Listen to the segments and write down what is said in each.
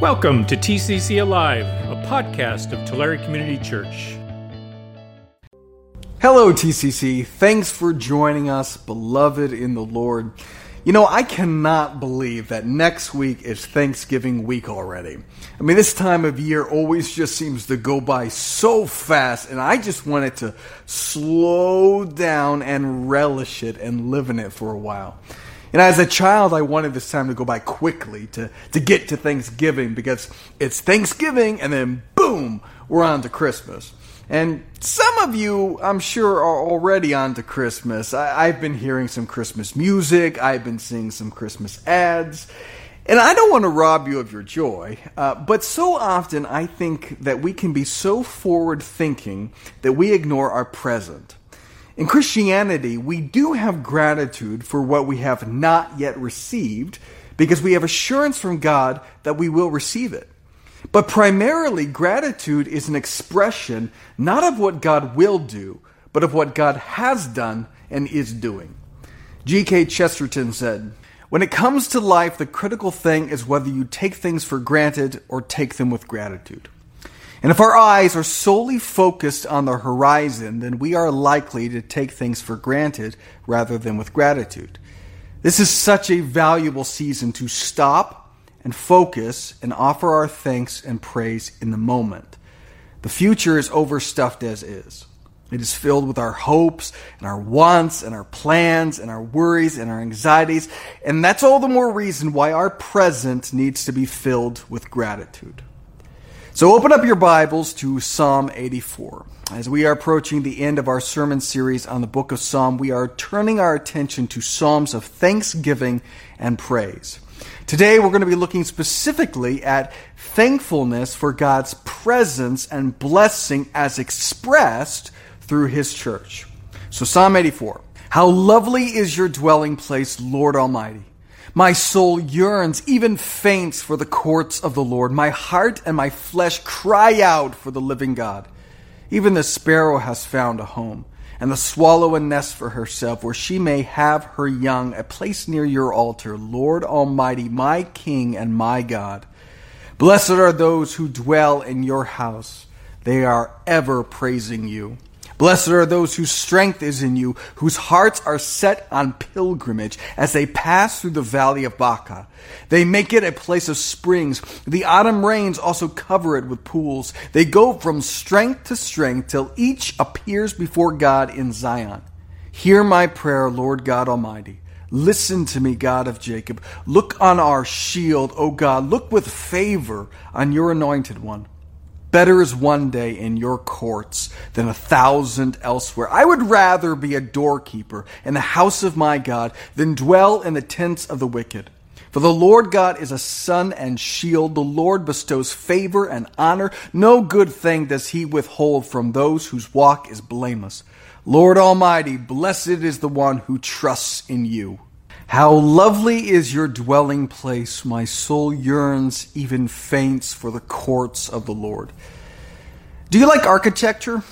Welcome to TCC Alive, a podcast of Tulare Community Church. Hello, TCC. Thanks for joining us, beloved in the Lord. You know, I cannot believe that next week is Thanksgiving week already. I mean, this time of year always just seems to go by so fast, and I just wanted to slow down and relish it and live in it for a while. And as a child, I wanted this time to go by quickly to, to get to Thanksgiving because it's Thanksgiving and then boom, we're on to Christmas. And some of you, I'm sure, are already on to Christmas. I, have been hearing some Christmas music, I've been seeing some Christmas ads. And I don't want to rob you of your joy, uh, but so often I think that we can be so forward thinking that we ignore our present. In Christianity, we do have gratitude for what we have not yet received because we have assurance from God that we will receive it. But primarily, gratitude is an expression not of what God will do, but of what God has done and is doing. G.K. Chesterton said, When it comes to life, the critical thing is whether you take things for granted or take them with gratitude. And if our eyes are solely focused on the horizon, then we are likely to take things for granted rather than with gratitude. This is such a valuable season to stop and focus and offer our thanks and praise in the moment. The future is overstuffed as is. It is filled with our hopes and our wants and our plans and our worries and our anxieties. And that's all the more reason why our present needs to be filled with gratitude. So open up your Bibles to Psalm 84. As we are approaching the end of our sermon series on the book of Psalm, we are turning our attention to Psalms of thanksgiving and praise. Today we're going to be looking specifically at thankfulness for God's presence and blessing as expressed through His church. So Psalm 84. How lovely is your dwelling place, Lord Almighty. My soul yearns, even faints for the courts of the Lord. My heart and my flesh cry out for the living God. Even the sparrow has found a home, and the swallow a nest for herself, where she may have her young, a place near your altar, Lord Almighty, my King and my God. Blessed are those who dwell in your house. They are ever praising you. Blessed are those whose strength is in you, whose hearts are set on pilgrimage as they pass through the valley of Baca. They make it a place of springs. The autumn rains also cover it with pools. They go from strength to strength till each appears before God in Zion. Hear my prayer, Lord God Almighty. Listen to me, God of Jacob. Look on our shield, O God. Look with favor on your anointed one. Better is one day in your courts than a thousand elsewhere. I would rather be a doorkeeper in the house of my God than dwell in the tents of the wicked. For the Lord God is a sun and shield. The Lord bestows favor and honor. No good thing does he withhold from those whose walk is blameless. Lord Almighty, blessed is the one who trusts in you. How lovely is your dwelling place! My soul yearns, even faints for the courts of the Lord. Do you like architecture?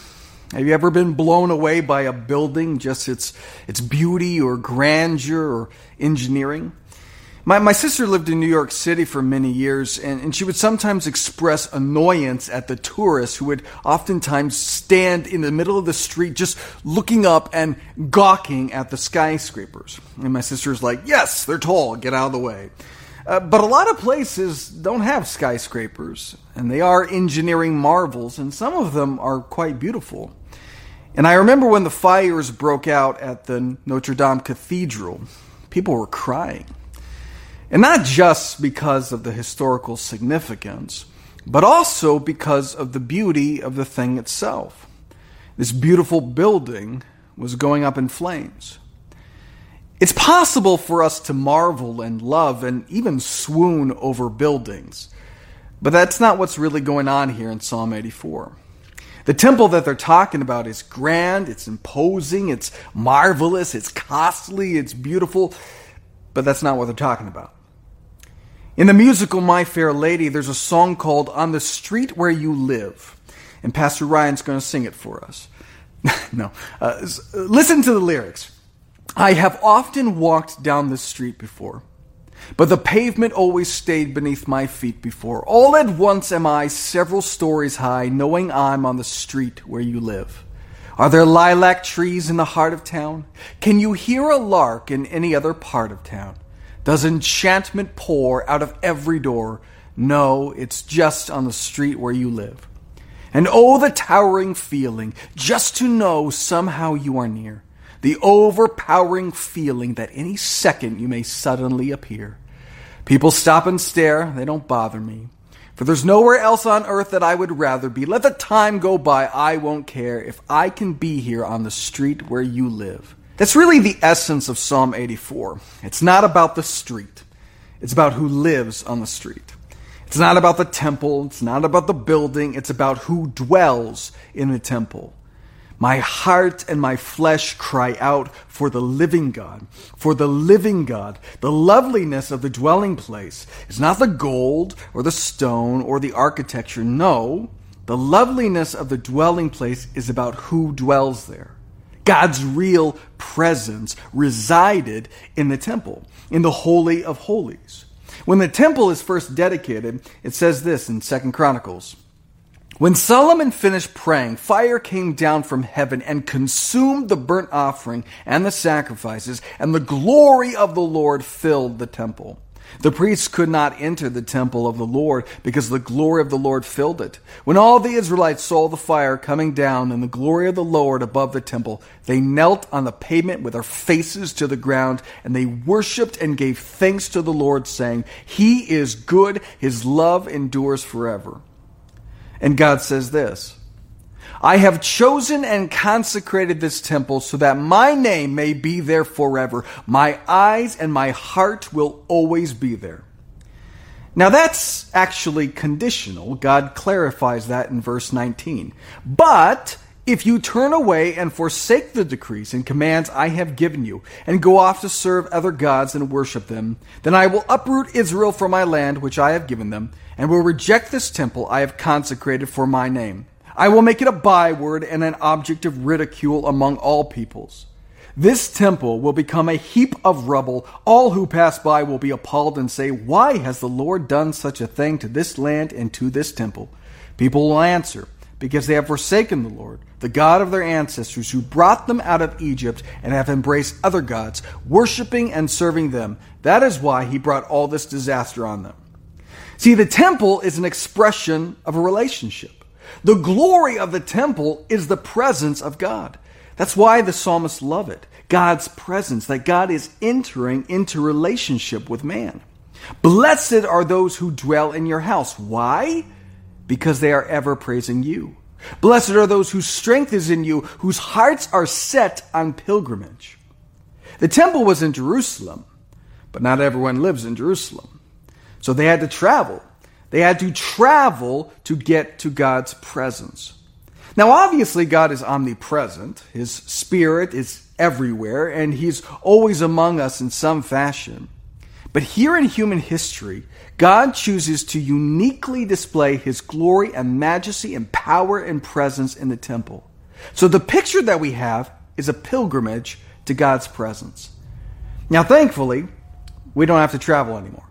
Have you ever been blown away by a building, just its, its beauty or grandeur or engineering? My, my sister lived in New York City for many years, and, and she would sometimes express annoyance at the tourists who would oftentimes stand in the middle of the street just looking up and gawking at the skyscrapers. And my sister's like, Yes, they're tall, get out of the way. Uh, but a lot of places don't have skyscrapers, and they are engineering marvels, and some of them are quite beautiful. And I remember when the fires broke out at the Notre Dame Cathedral, people were crying. And not just because of the historical significance, but also because of the beauty of the thing itself. This beautiful building was going up in flames. It's possible for us to marvel and love and even swoon over buildings, but that's not what's really going on here in Psalm 84. The temple that they're talking about is grand, it's imposing, it's marvelous, it's costly, it's beautiful, but that's not what they're talking about. In the musical My Fair Lady, there's a song called On the Street Where You Live. And Pastor Ryan's going to sing it for us. no. Uh, listen to the lyrics. I have often walked down this street before. But the pavement always stayed beneath my feet before. All at once am I several stories high, knowing I'm on the street where you live. Are there lilac trees in the heart of town? Can you hear a lark in any other part of town? Does enchantment pour out of every door? No, it's just on the street where you live. And oh, the towering feeling just to know somehow you are near. The overpowering feeling that any second you may suddenly appear. People stop and stare, they don't bother me. For there's nowhere else on earth that I would rather be. Let the time go by, I won't care if I can be here on the street where you live. That's really the essence of Psalm 84. It's not about the street, it's about who lives on the street. It's not about the temple. It's not about the building. It's about who dwells in the temple. My heart and my flesh cry out for the living God, for the living God. The loveliness of the dwelling place is not the gold or the stone or the architecture. No, the loveliness of the dwelling place is about who dwells there. God's real presence resided in the temple, in the Holy of Holies. When the temple is first dedicated, it says this in Second Chronicles. When Solomon finished praying, fire came down from heaven and consumed the burnt offering and the sacrifices, and the glory of the Lord filled the temple. The priests could not enter the temple of the Lord because the glory of the Lord filled it. When all the Israelites saw the fire coming down and the glory of the Lord above the temple, they knelt on the pavement with their faces to the ground and they worshiped and gave thanks to the Lord, saying, He is good, His love endures forever. And God says this. I have chosen and consecrated this temple so that my name may be there forever. My eyes and my heart will always be there. Now that's actually conditional. God clarifies that in verse 19. But if you turn away and forsake the decrees and commands I have given you, and go off to serve other gods and worship them, then I will uproot Israel from my land which I have given them, and will reject this temple I have consecrated for my name. I will make it a byword and an object of ridicule among all peoples. This temple will become a heap of rubble. All who pass by will be appalled and say, Why has the Lord done such a thing to this land and to this temple? People will answer, Because they have forsaken the Lord, the God of their ancestors, who brought them out of Egypt, and have embraced other gods, worshiping and serving them. That is why he brought all this disaster on them. See, the temple is an expression of a relationship. The glory of the temple is the presence of God. That's why the psalmists love it. God's presence, that God is entering into relationship with man. Blessed are those who dwell in your house. Why? Because they are ever praising you. Blessed are those whose strength is in you, whose hearts are set on pilgrimage. The temple was in Jerusalem, but not everyone lives in Jerusalem. So they had to travel they had to travel to get to God's presence. Now, obviously, God is omnipresent. His spirit is everywhere, and He's always among us in some fashion. But here in human history, God chooses to uniquely display His glory and majesty and power and presence in the temple. So the picture that we have is a pilgrimage to God's presence. Now, thankfully, we don't have to travel anymore.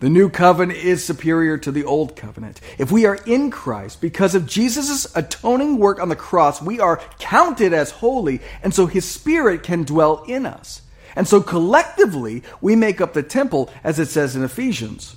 The new covenant is superior to the old covenant. If we are in Christ, because of Jesus' atoning work on the cross, we are counted as holy, and so his spirit can dwell in us. And so collectively, we make up the temple, as it says in Ephesians.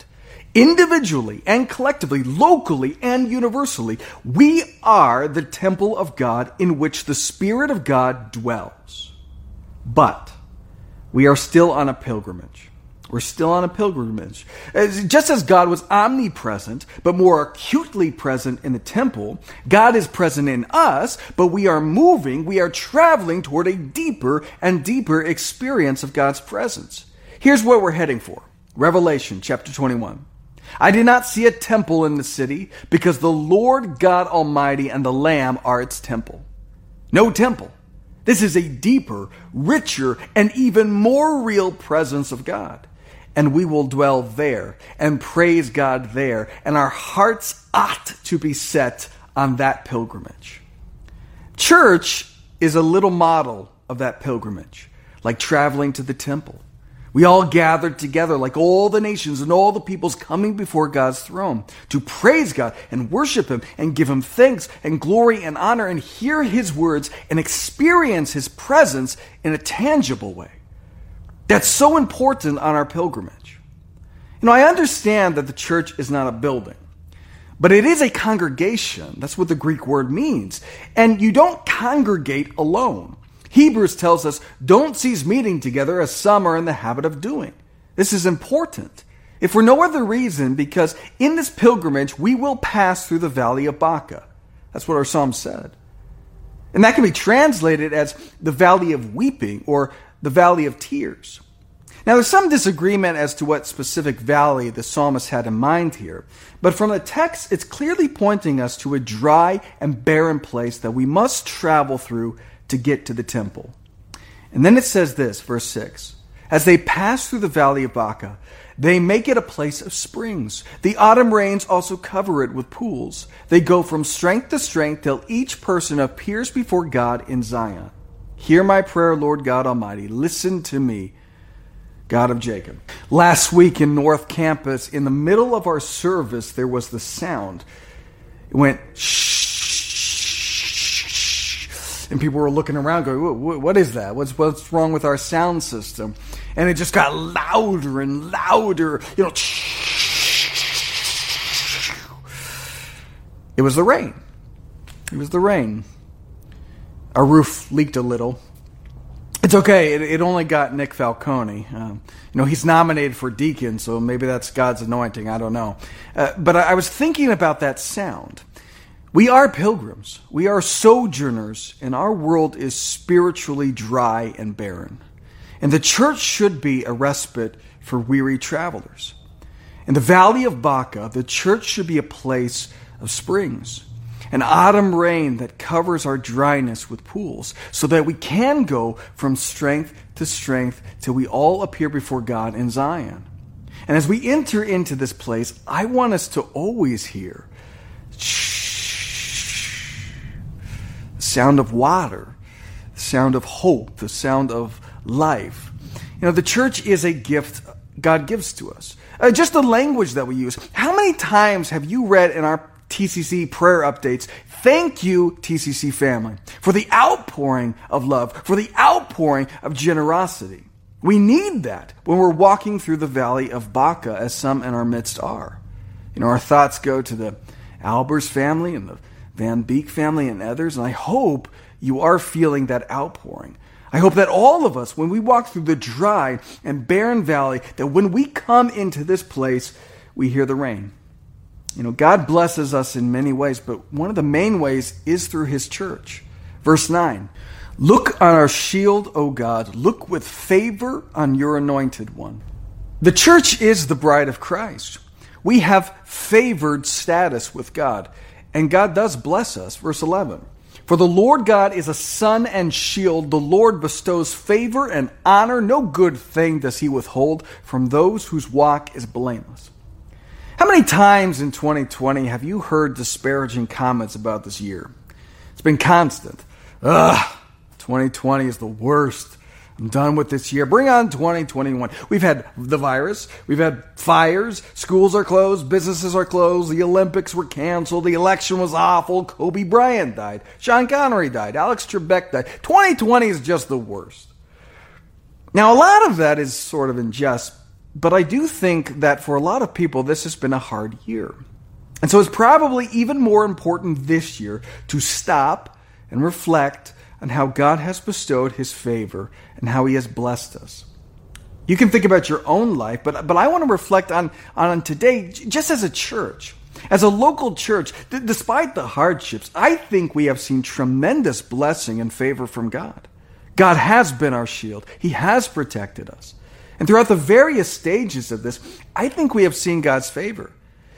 individually and collectively, locally and universally, we are the temple of God in which the Spirit of God dwells. But we are still on a pilgrimage. We're still on a pilgrimage. Just as God was omnipresent, but more acutely present in the temple, God is present in us, but we are moving, we are traveling toward a deeper and deeper experience of God's presence. Here's where we're heading for Revelation chapter 21. I did not see a temple in the city because the Lord God Almighty and the Lamb are its temple. No temple. This is a deeper, richer, and even more real presence of God. And we will dwell there and praise God there, and our hearts ought to be set on that pilgrimage. Church is a little model of that pilgrimage, like traveling to the temple. We all gathered together like all the nations and all the peoples coming before God's throne to praise God and worship Him and give Him thanks and glory and honor and hear His words and experience His presence in a tangible way. That's so important on our pilgrimage. You know, I understand that the church is not a building, but it is a congregation. That's what the Greek word means. And you don't congregate alone. Hebrews tells us, don't cease meeting together as some are in the habit of doing. This is important. If for no other reason, because in this pilgrimage we will pass through the valley of Baca. That's what our psalm said. And that can be translated as the valley of weeping or the valley of tears. Now, there's some disagreement as to what specific valley the psalmist had in mind here, but from the text, it's clearly pointing us to a dry and barren place that we must travel through to get to the temple. And then it says this, verse 6 As they pass through the valley of Baca, they make it a place of springs. The autumn rains also cover it with pools. They go from strength to strength till each person appears before God in Zion. Hear my prayer, Lord God Almighty. Listen to me, God of Jacob. Last week in North Campus, in the middle of our service, there was the sound. It went shh and people were looking around going, what is that? What's, what's wrong with our sound system? And it just got louder and louder, you know. It was the rain. It was the rain. Our roof leaked a little. It's okay. It, it only got Nick Falcone. Um, you know, he's nominated for deacon, so maybe that's God's anointing. I don't know. Uh, but I, I was thinking about that sound. We are pilgrims. We are sojourners, and our world is spiritually dry and barren. And the church should be a respite for weary travelers. In the valley of Baca, the church should be a place of springs, an autumn rain that covers our dryness with pools, so that we can go from strength to strength till we all appear before God in Zion. And as we enter into this place, I want us to always hear sound of water, the sound of hope, the sound of life. You know, the church is a gift God gives to us. Uh, just the language that we use. How many times have you read in our TCC prayer updates, thank you, TCC family, for the outpouring of love, for the outpouring of generosity. We need that when we're walking through the valley of Baca, as some in our midst are. You know, our thoughts go to the Albers family and the Van Beek family and others, and I hope you are feeling that outpouring. I hope that all of us, when we walk through the dry and barren valley, that when we come into this place, we hear the rain. You know, God blesses us in many ways, but one of the main ways is through His church. Verse 9 Look on our shield, O God. Look with favor on your anointed one. The church is the bride of Christ. We have favored status with God. And God does bless us. Verse 11. For the Lord God is a sun and shield. The Lord bestows favor and honor. No good thing does he withhold from those whose walk is blameless. How many times in 2020 have you heard disparaging comments about this year? It's been constant. Ugh, 2020 is the worst. I'm done with this year. Bring on 2021. We've had the virus. We've had fires. Schools are closed. Businesses are closed. The Olympics were canceled. The election was awful. Kobe Bryant died. Sean Connery died. Alex Trebek died. 2020 is just the worst. Now, a lot of that is sort of in jest, but I do think that for a lot of people, this has been a hard year. And so it's probably even more important this year to stop and reflect on how God has bestowed his favor and how he has blessed us. You can think about your own life, but, but I want to reflect on, on today, just as a church. As a local church, th- despite the hardships, I think we have seen tremendous blessing and favor from God. God has been our shield, He has protected us. And throughout the various stages of this, I think we have seen God's favor.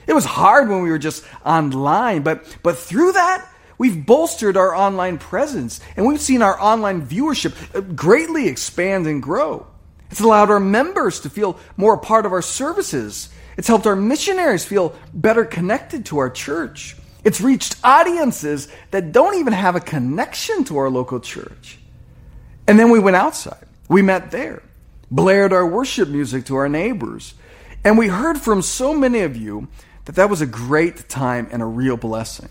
It was hard when we were just online, but, but through that, we've bolstered our online presence and we've seen our online viewership uh, greatly expand and grow. It's allowed our members to feel more a part of our services. It's helped our missionaries feel better connected to our church. It's reached audiences that don't even have a connection to our local church. And then we went outside. We met there, blared our worship music to our neighbors. And we heard from so many of you that that was a great time and a real blessing.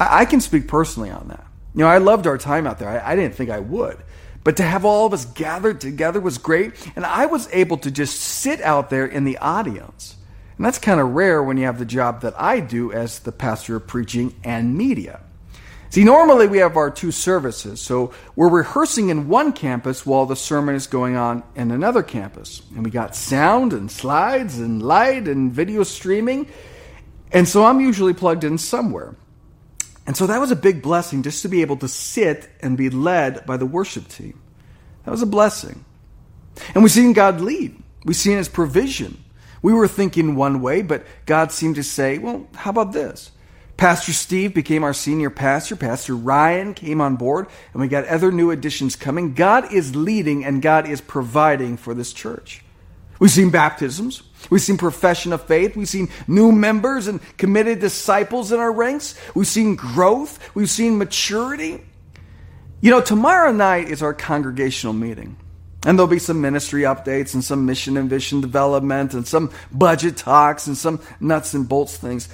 I, I can speak personally on that. You know, I loved our time out there. I, I didn't think I would. But to have all of us gathered together was great. And I was able to just sit out there in the audience. And that's kind of rare when you have the job that I do as the pastor of preaching and media. See, normally we have our two services, so we're rehearsing in one campus while the sermon is going on in another campus. And we got sound and slides and light and video streaming. And so I'm usually plugged in somewhere. And so that was a big blessing just to be able to sit and be led by the worship team. That was a blessing. And we've seen God lead, we've seen His provision. We were thinking one way, but God seemed to say, well, how about this? Pastor Steve became our senior pastor. Pastor Ryan came on board, and we got other new additions coming. God is leading and God is providing for this church. We've seen baptisms. We've seen profession of faith. We've seen new members and committed disciples in our ranks. We've seen growth. We've seen maturity. You know, tomorrow night is our congregational meeting. And there'll be some ministry updates and some mission and vision development and some budget talks and some nuts and bolts things.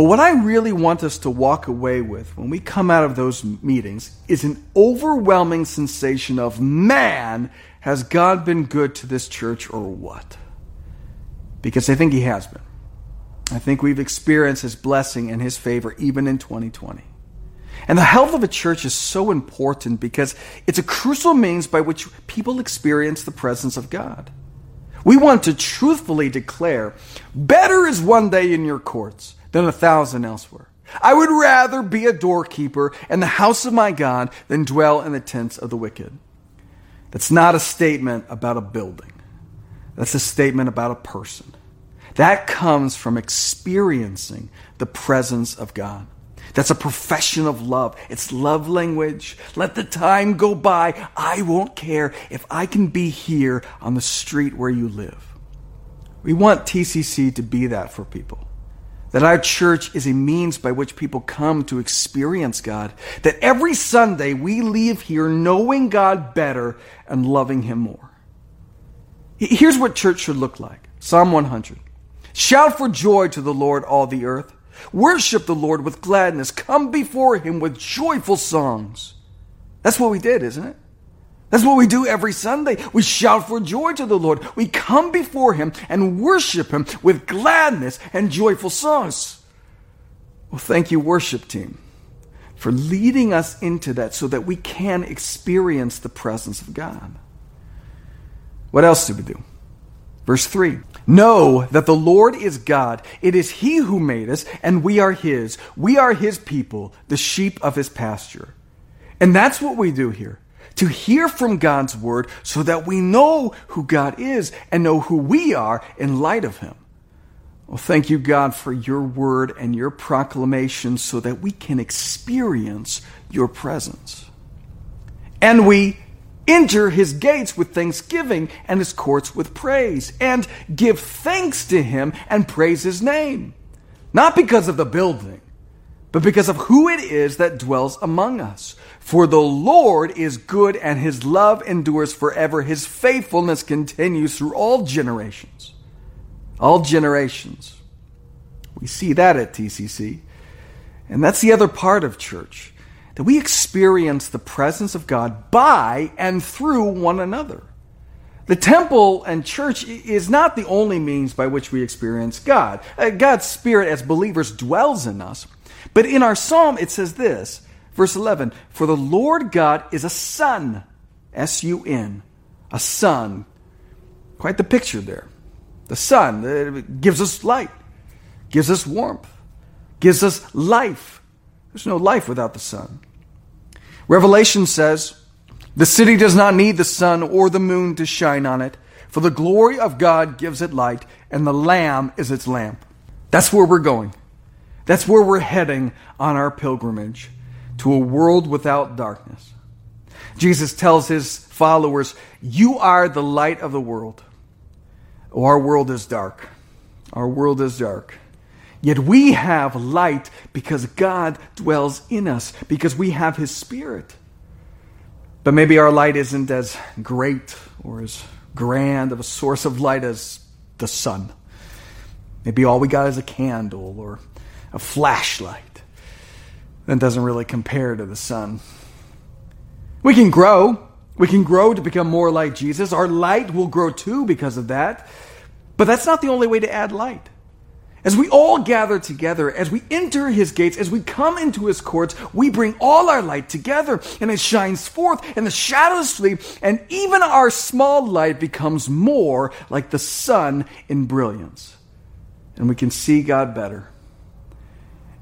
But what I really want us to walk away with when we come out of those meetings is an overwhelming sensation of man, has God been good to this church or what? Because I think He has been. I think we've experienced His blessing and His favor even in 2020. And the health of a church is so important because it's a crucial means by which people experience the presence of God. We want to truthfully declare better is one day in your courts than a thousand elsewhere. I would rather be a doorkeeper in the house of my God than dwell in the tents of the wicked. That's not a statement about a building. That's a statement about a person. That comes from experiencing the presence of God. That's a profession of love. It's love language. Let the time go by. I won't care if I can be here on the street where you live. We want TCC to be that for people. That our church is a means by which people come to experience God. That every Sunday we leave here knowing God better and loving Him more. Here's what church should look like Psalm 100. Shout for joy to the Lord, all the earth. Worship the Lord with gladness. Come before Him with joyful songs. That's what we did, isn't it? That's what we do every Sunday. We shout for joy to the Lord. We come before Him and worship Him with gladness and joyful songs. Well, thank you, worship team, for leading us into that so that we can experience the presence of God. What else do we do? Verse 3 Know that the Lord is God. It is He who made us, and we are His. We are His people, the sheep of His pasture. And that's what we do here to hear from God's word so that we know who God is and know who we are in light of him. Well, thank you, God, for your word and your proclamation so that we can experience your presence. And we enter his gates with thanksgiving and his courts with praise and give thanks to him and praise his name. Not because of the building, but because of who it is that dwells among us. For the Lord is good and his love endures forever. His faithfulness continues through all generations. All generations. We see that at TCC. And that's the other part of church that we experience the presence of God by and through one another. The temple and church is not the only means by which we experience God. Uh, God's Spirit as believers dwells in us. But in our psalm, it says this verse 11 For the Lord God is a sun, S U N, a sun. Quite the picture there. The sun it gives us light, gives us warmth, gives us life. There's no life without the sun. Revelation says, The city does not need the sun or the moon to shine on it, for the glory of God gives it light, and the Lamb is its lamp. That's where we're going. That's where we're heading on our pilgrimage to a world without darkness. Jesus tells his followers, You are the light of the world. Oh, our world is dark. Our world is dark. Yet we have light because God dwells in us, because we have His Spirit. But maybe our light isn't as great or as grand of a source of light as the sun. Maybe all we got is a candle or a flashlight. That doesn't really compare to the sun. We can grow. We can grow to become more like Jesus. Our light will grow too because of that. But that's not the only way to add light. As we all gather together, as we enter his gates, as we come into his courts, we bring all our light together and it shines forth and the shadows flee and even our small light becomes more like the sun in brilliance. And we can see God better.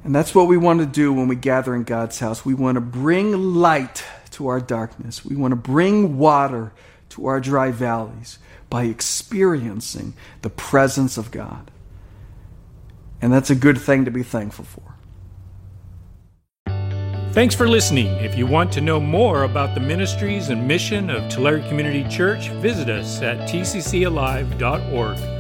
And that's what we want to do when we gather in God's house. We want to bring light to our darkness. We want to bring water to our dry valleys by experiencing the presence of God. And that's a good thing to be thankful for. Thanks for listening. If you want to know more about the ministries and mission of Tulare Community Church, visit us at tccalive.org.